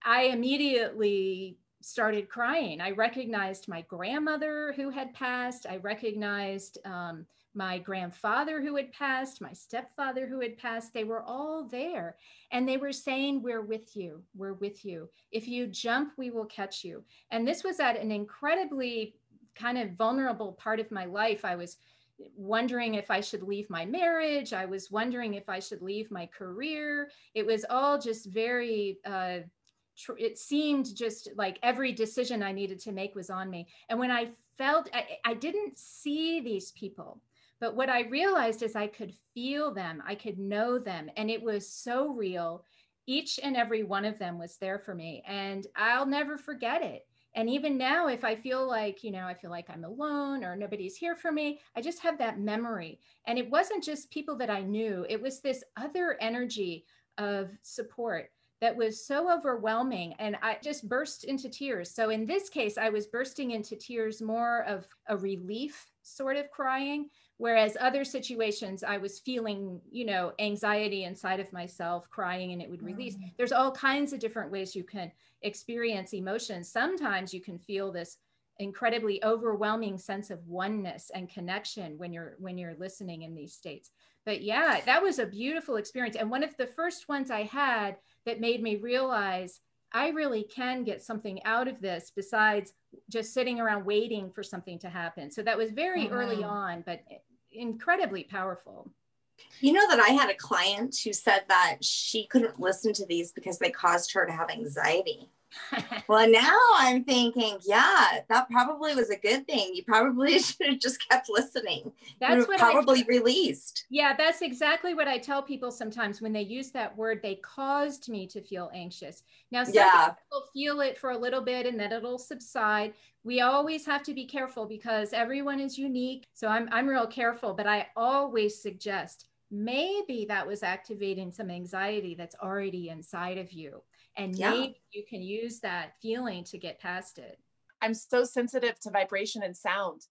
i, I immediately started crying. I recognized my grandmother who had passed. I recognized um, my grandfather who had passed, my stepfather who had passed. They were all there. And they were saying, We're with you. We're with you. If you jump, we will catch you. And this was at an incredibly kind of vulnerable part of my life. I was wondering if I should leave my marriage. I was wondering if I should leave my career. It was all just very, uh, tr- it seemed just like every decision I needed to make was on me. And when I felt, I, I didn't see these people, but what I realized is I could feel them, I could know them, and it was so real. Each and every one of them was there for me, and I'll never forget it. And even now, if I feel like, you know, I feel like I'm alone or nobody's here for me, I just have that memory. And it wasn't just people that I knew, it was this other energy of support that was so overwhelming and i just burst into tears so in this case i was bursting into tears more of a relief sort of crying whereas other situations i was feeling you know anxiety inside of myself crying and it would release. There's all kinds of different ways you can experience emotions. Sometimes you can feel this incredibly overwhelming sense of oneness and connection when you're when you're listening in these states. But yeah that was a beautiful experience. And one of the first ones i had that made me realize I really can get something out of this besides just sitting around waiting for something to happen. So that was very early Mhm. on, but incredibly powerful. You know that I had a client who said that she couldn't listen to these because they caused her to have anxiety. Well, now I'm thinking, yeah, that probably was a good thing. You probably should have just kept listening. That's what have I probably released. Yeah, that's exactly what I tell people sometimes when they use that word. They caused me to feel anxious. Now, some Yeah. people feel it for a little bit and then it'll subside. We always have to be careful because everyone is unique. So I'm, I'm real careful, but I always suggest maybe that was activating some anxiety that's already inside of you. And Yeah. maybe you can use that feeling to get past it. I'm so sensitive to vibration and sound.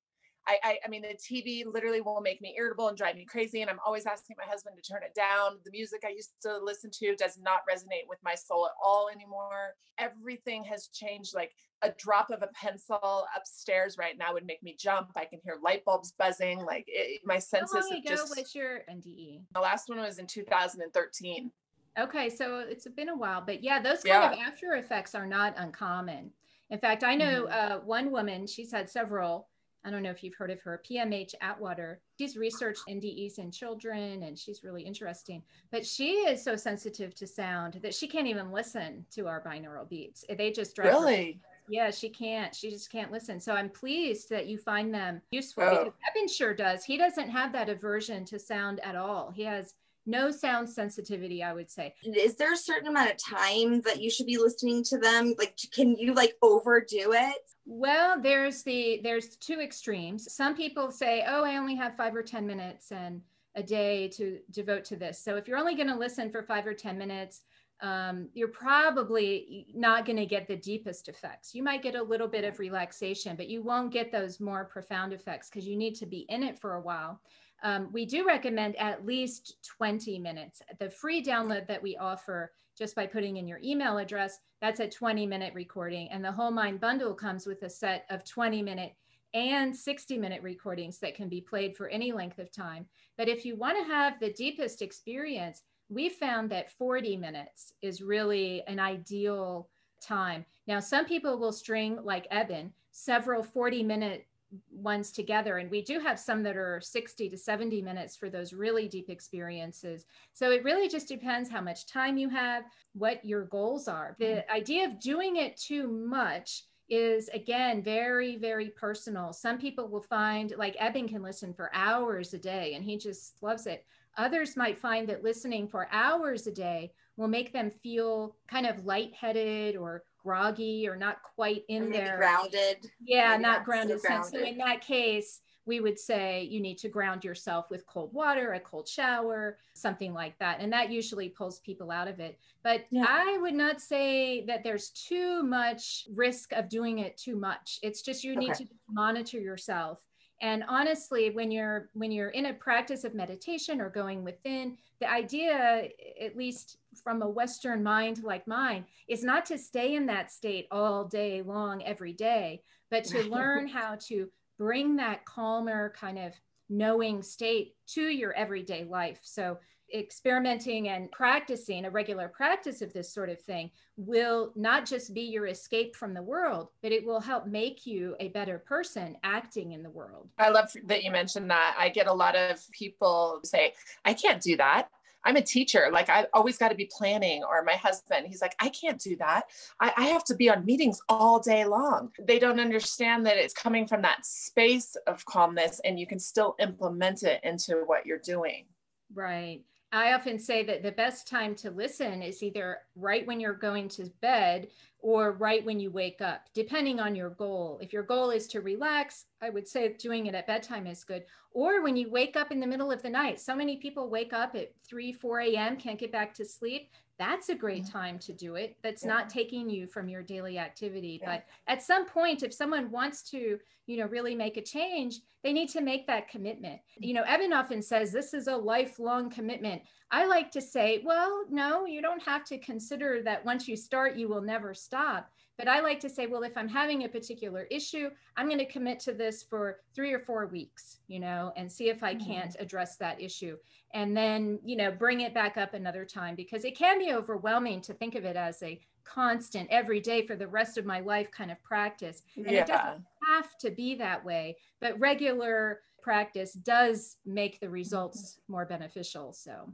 I, I, I mean, the TV literally will make me irritable and drive me crazy. And I'm always asking my husband to turn it down. The music I used to listen to does not resonate with my soul at all anymore. Everything has changed. Like a drop of a pencil upstairs right now would make me jump. I can hear light bulbs buzzing. Like it, my How senses long have ago just. was your NDE? the last one was in 2013. Okay, so it's been a while, but yeah, those kind Yeah. of after effects are not uncommon. In fact, I know uh, one woman, she's had several. I don't know if you've heard of her, PMH Atwater. She's researched NDEs in children and she's really interesting. But she is so sensitive to sound that she can't even listen to our binaural beats. They just drive her Really? yeah, she can't. She just can't listen. So I'm pleased that you find them useful Oh. because Eben sure does. He doesn't have that aversion to sound at all. He has no sound sensitivity, I would say. Is there a certain amount of time that you should be listening to them? Like, can you like overdo it? Well, there's the there's two extremes. Some people say, "Oh, I only have 5 or 10 minutes and a day to devote to this." So if you're only going to listen for 5 or 10 minutes, um, you're probably not going to get the deepest effects. You might get a little bit of relaxation, but you won't get those more profound effects because you need to be in it for a while. Um, we do recommend at least 20 minutes. The free download that we offer just by putting in your email address, that's a 20 minute recording. And the Whole Mind Bundle comes with a set of 20 minute and 60 minute recordings that can be played for any length of time. But if you want to have the deepest experience, we found that 40 minutes is really an ideal time. Now, some people will string, like Eben, several 40 minute ones together. And we do have some that are 60 to 70 minutes for those really deep experiences. So it really just depends how much time you have what your goals are. The mm-hmm. idea of doing it too much is again very very personal. Some people will find like Eben can listen for hours a day and he just loves it. Others might find that listening for hours a day will make them feel kind of lightheaded or groggy or not quite in there grounded. Yeah maybe not grounded, so grounded. so in that case we would say you need to ground yourself with cold water a cold shower something like that. And that usually pulls people out of it. But yeah. i would not say that there's too much risk of doing it too much. It's just you need to monitor yourself and honestly when you're when you're in a practice of meditation or going within the idea at least from a western mind like mine is not to stay in that state all day long every day but to learn how to bring that calmer kind of knowing state to your everyday life. So experimenting and practicing a regular practice of this sort of thing will not just be your escape from the world, but it will help make you a better person acting in the world. I love that you mentioned that. I get a lot of people say, I can't do that. I'm a teacher. Like I always got to be planning. Or my husband, he's like, I can't do that. I, I, have to be on meetings all day long. They don't understand that it's coming from that space of calmness and you can still implement it into what you're doing. Right. I often say that the best time to listen is either right when you're going to bed or right when you wake up, depending on your goal. If your goal is to relax, I would say doing it at bedtime is good. Or when you wake up in the middle of the night. So many people wake up at 3, 4 a.m., can't get back to sleep that's a great mm-hmm. time to do it that's yeah. not taking you from your daily activity yeah. but at some point if someone wants to you know really make a change they need to make that commitment you know eben often says this is a lifelong commitment i like to say well no you don't have to consider that once you start you will never stop but I like to say, well, if I'm having a particular issue, I'm going to commit to this for three or four weeks, you know, and see if I mm-hmm. can't address that issue. And then, you know, bring it back up another time because it can be overwhelming to think of it as a constant every day for the rest of my life kind of practice. And yeah. it doesn't have to be that way, but regular practice does make the results more beneficial. So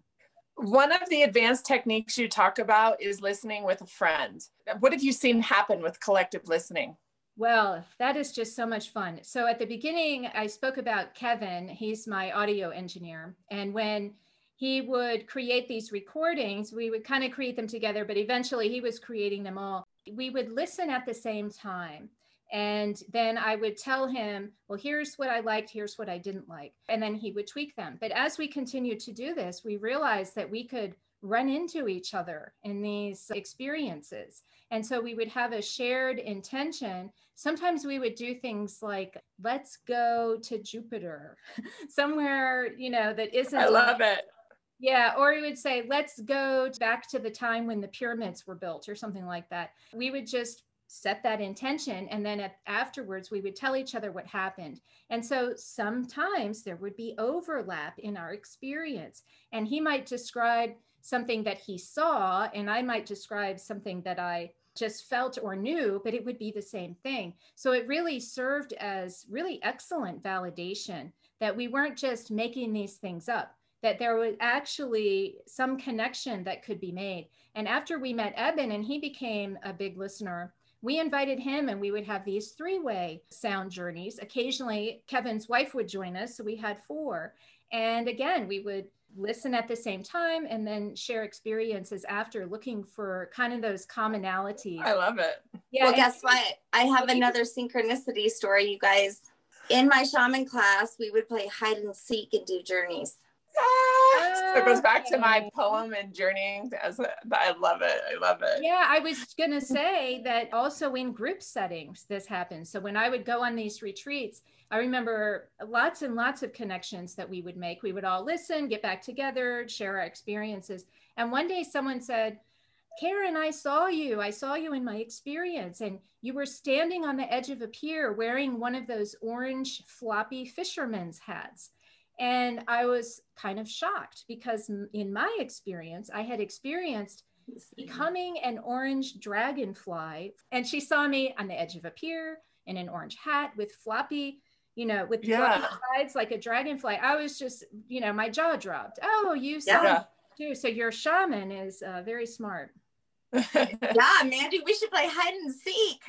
one of the advanced techniques you talk about is listening with a friend. What have you seen happen with collective listening? Well, that is just so much fun. So at the beginning, I spoke about Kevin. He's my audio engineer. And when he would create these recordings, we would kind of create them together, but eventually he was creating them all. We would listen at the same time. And then I would tell him, well, here's what I liked, here's what I didn't like. And then he would tweak them. But as we continued to do this, we realized that we could run into each other in these experiences. And so we would have a shared intention. Sometimes we would do things like, let's go to Jupiter, somewhere, you know, that isn't. I love it. Yeah, or we would say, let's go back to the time when the pyramids were built or something like that. We would just set that intention and then at, afterwards we would tell each other what happened. And so sometimes there would be overlap in our experience and he might describe something that he saw and i might describe something that i just felt or knew but it would be the same thing. So it really served as really excellent validation that we weren't just making these things up that there was actually some connection that could be made. And after we met eben and he became a big listener we invited him and we would have these three way sound journeys. Occasionally, Kevin's wife would join us. So we had four. And again, we would listen at the same time and then share experiences after looking for kind of those commonalities. I love it. Yeah. Well, guess what? I have another synchronicity story, you guys. In my shaman class, we would play hide and seek and do journeys. Ah, so it goes back to my poem and journeying as a, I love it. I love it. Yeah, I was going to say that also in group settings, this happens. So when I would go on these retreats, I remember lots and lots of connections that we would make. We would all listen, get back together, share our experiences. And one day someone said, Karen, I saw you. I saw you in my experience. And you were standing on the edge of a pier wearing one of those orange floppy fisherman's hats. And I was kind of shocked because, in my experience, I had experienced becoming an orange dragonfly. And she saw me on the edge of a pier in an orange hat with floppy, you know, with yeah. floppy sides like a dragonfly. I was just, you know, my jaw dropped. Oh, you saw yeah. too. So your shaman is uh, very smart. yeah, Mandy, we should play hide and seek.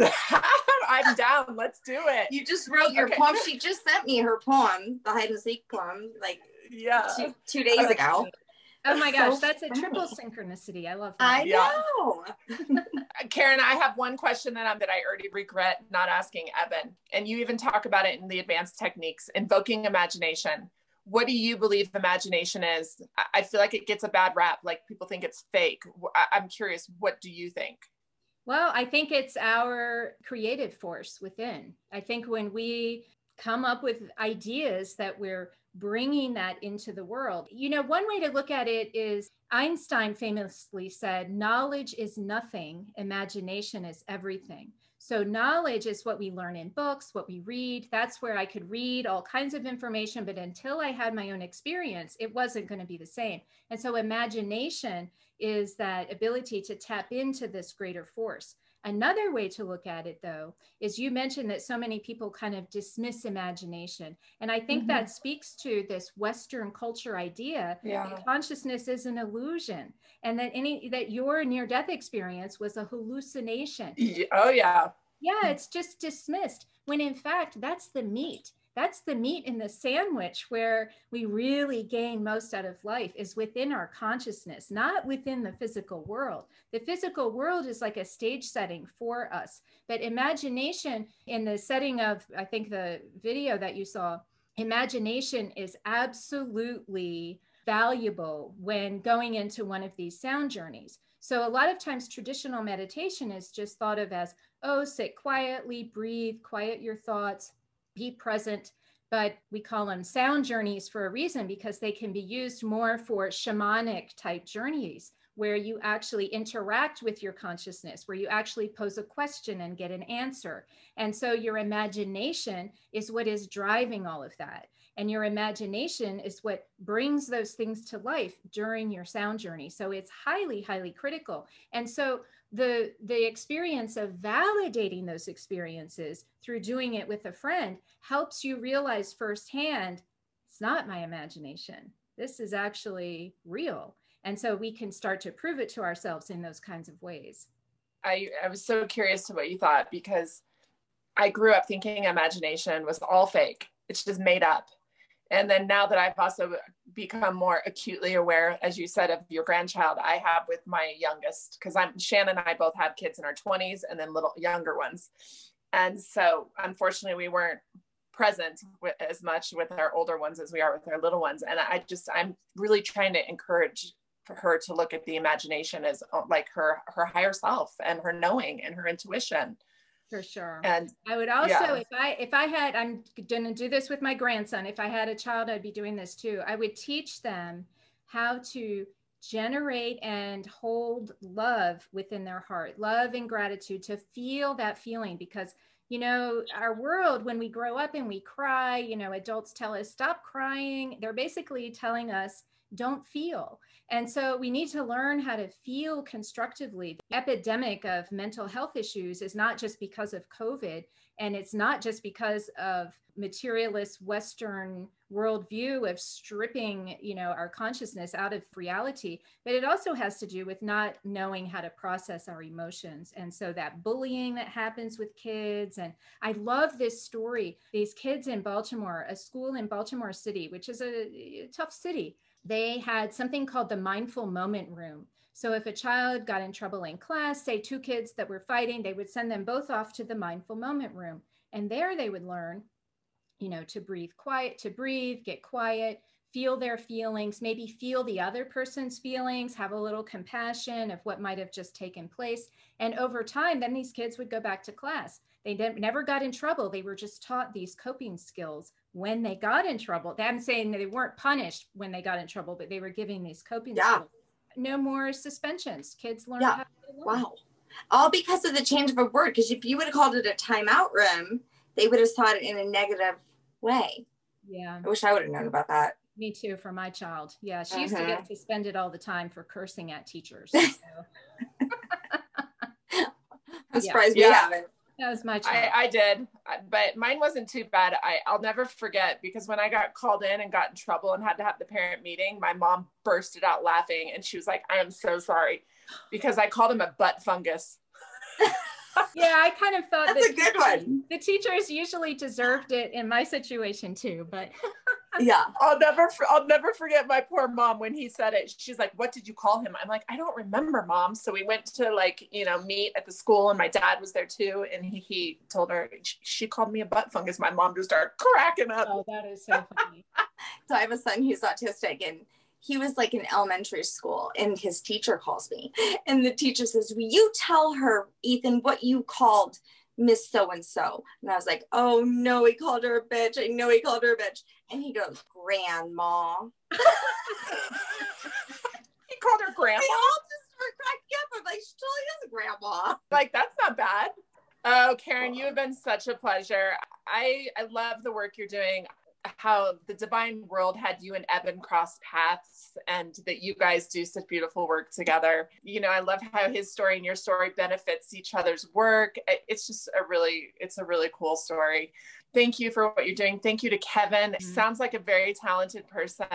I'm down. Let's do it. You just wrote your okay. poem. She just sent me her poem, the hide and seek poem, like yeah, two, two days ago. Oh my gosh, so that's a triple synchronicity. I love that. I know. Uh, Karen, I have one question that I'm that I already regret not asking Eben. And you even talk about it in the advanced techniques, invoking imagination. What do you believe imagination is? I feel like it gets a bad rap, like people think it's fake. I'm curious, what do you think? Well, I think it's our creative force within. I think when we come up with ideas that we're bringing that into the world. You know, one way to look at it is Einstein famously said, knowledge is nothing, imagination is everything. So, knowledge is what we learn in books, what we read. That's where I could read all kinds of information, but until I had my own experience, it wasn't going to be the same. And so, imagination is that ability to tap into this greater force. Another way to look at it, though, is you mentioned that so many people kind of dismiss imagination. And I think mm-hmm. that speaks to this Western culture idea yeah. that consciousness is an illusion and that any that your near death experience was a hallucination. Oh, yeah. Yeah, it's just dismissed when in fact that's the meat that's the meat in the sandwich where we really gain most out of life is within our consciousness not within the physical world. The physical world is like a stage setting for us. But imagination in the setting of i think the video that you saw imagination is absolutely valuable when going into one of these sound journeys. So a lot of times traditional meditation is just thought of as oh sit quietly breathe quiet your thoughts be present but we call them sound journeys for a reason because they can be used more for shamanic type journeys where you actually interact with your consciousness, where you actually pose a question and get an answer. And so your imagination is what is driving all of that. And your imagination is what brings those things to life during your sound journey. So it's highly, highly critical. And so the the experience of validating those experiences through doing it with a friend helps you realize firsthand it's not my imagination. This is actually real. And so we can start to prove it to ourselves in those kinds of ways. I i was so curious to what you thought because i grew up thinking imagination was all fake. It's just made up and then now that I've also become more acutely aware, as you said, of your grandchild, I have with my youngest, because I'm Shannon and I both have kids in our 20s and then little younger ones. And so unfortunately we weren't present with, as much with our older ones as we are with our little ones. And I just I'm really trying to encourage for her to look at the imagination as uh, like her her higher self and her knowing and her intuition for sure. And i would also yeah. if i if i had i'm gonna do this with my grandson. If i had a child i'd be doing this too. I would teach them how to generate and hold love within their heart love and gratitude to feel that feeling because you know our world when we grow up and we cry you know adults tell us stop crying. They're basically telling us don't feel. And so we need to learn how to feel constructively. The epidemic of mental health issues is not just because of COVID, and it's not just because of materialist Western worldview of stripping, you know, our consciousness out of reality, but it also has to do with not knowing how to process our emotions. And so that bullying that happens with kids. And I love this story. These kids in Baltimore, a school in Baltimore City, which is a tough city they had something called the mindful moment room. So if a child got in trouble in class, say two kids that were fighting, they would send them both off to the mindful moment room. And there they would learn, you know, to breathe quiet, to breathe, get quiet, feel their feelings, maybe feel the other person's feelings, have a little compassion of what might have just taken place. And over time, then these kids would go back to class. They never got in trouble. They were just taught these coping skills when they got in trouble. I'm saying that they weren't punished when they got in trouble, but they were giving these coping yeah. skills. No more suspensions. Kids learn yeah. Wow. All because of the change of a word. Because if you would have called it a timeout room, they would have taught it in a negative way. Yeah. I wish I would have known about that. Me too, for my child. Yeah, she used uh-huh. to get uh-huh. suspended all the time for cursing at teachers. So. I'm surprised yeah. we haven't. That was my. I, I, did, uh, but mine wasn't too bad. I, I'll never forget because when I got called in and got in trouble and had to have the parent meeting, my mom bursted out laughing and she was like, I am so sorry because I called him a butt fungus. yeah, I kind of thought that's a good one. The teachers usually deserved it in my situation too, but yeah, I'll never, I'll never forget my poor mom when he said it. She's like, "What did you call him?" I'm like, "I don't remember, mom." So we went to like you know meet at the school, and my dad was there too, and he, he told her she called me a butt fungus. My mom just started cracking up. Oh, that is so funny. so I have a son who's autistic, and he was like in elementary school and his teacher calls me and the teacher says will you tell her ethan what you called miss so and so and i was like oh no he called her a bitch. I know he called her a bitch. And he goes grandma. He called her grandma? They all just start cracking up. I'm like she totally is a grandma. Like that's not bad. Oh karen you have been such a pleasure. I i love the work you're doing how the divine world had you and Eben cross paths and that you guys do such beautiful work together. You know, I love how his story and your story benefits each other's work. It's just a really, it's a really cool story. Thank you for what you're doing. Thank you to Kevin. Mm-hmm. Sounds like a very talented person.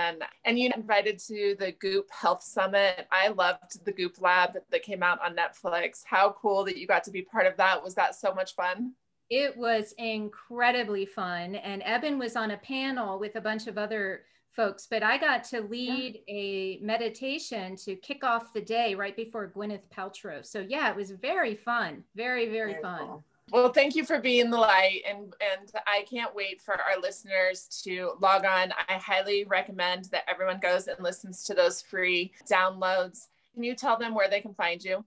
And you invited to the Goop Health Summit. I loved the Goop Lab that came out on Netflix. How cool that you got to be part of that. Was that so much fun? It was incredibly fun. And Eben was on a panel with a bunch of other folks, but I got to lead yeah. a meditation to kick off the day right before Gwyneth Paltrow. So yeah, it was very fun. Very, very, very fun. Cool. Well, thank you for being the light and and I can't wait for our listeners to log on. I highly recommend that everyone goes and listens to those free downloads. Can you tell them where they can find you?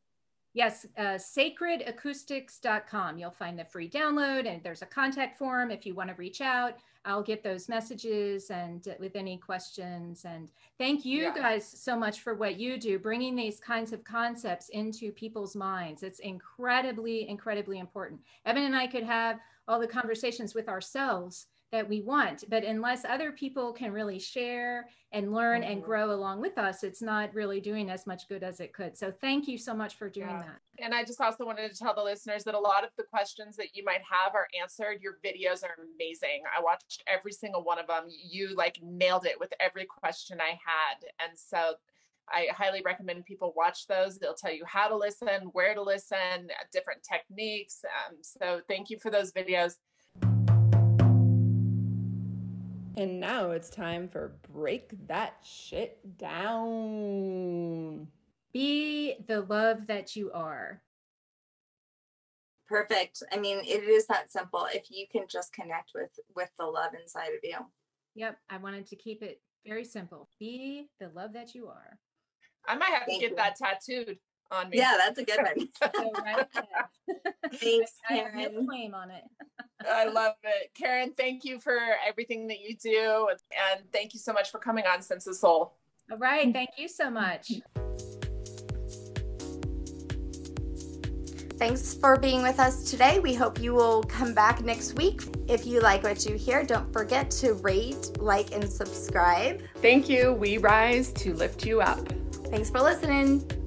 Yes, uh, sacredacoustics.com. You'll find the free download, and there's a contact form if you want to reach out. I'll get those messages and uh, with any questions. And thank you yeah. guys so much for what you do, bringing these kinds of concepts into people's minds. It's incredibly, incredibly important. Eben and I could have all the conversations with ourselves that we want. But unless other people can really share and learn mm-hmm. and grow along with us, it's not really doing as much good as it could. So thank you so much for doing yeah. that. And I just also wanted to tell the listeners that a lot of the questions that you might have are answered. Your videos are amazing. I watched every single one of them. You like nailed it with every question I had. And so I highly recommend people watch those. They'll tell you how to listen, where to listen, different techniques. Um, so thank you for those videos. And now it's time for Break That Shit Down. Be the love that you are. Perfect. I mean, it is that simple. If you can just connect with with the love inside of you. Yep, I wanted to keep it very simple. Be the love that you are. I might have Thank to get you. that tattooed on me. Yeah, that's a good one. Thanks, Karen. I no claim on it. I love it. Karen, thank you for everything that you do. And thank you so much for coming on Sense of Soul. All right. Thank you so much. Thanks for being with us today. We hope you will come back next week. If you like what you hear, don't forget to rate, like, and subscribe. Thank you. We rise to lift you up. Thanks for listening.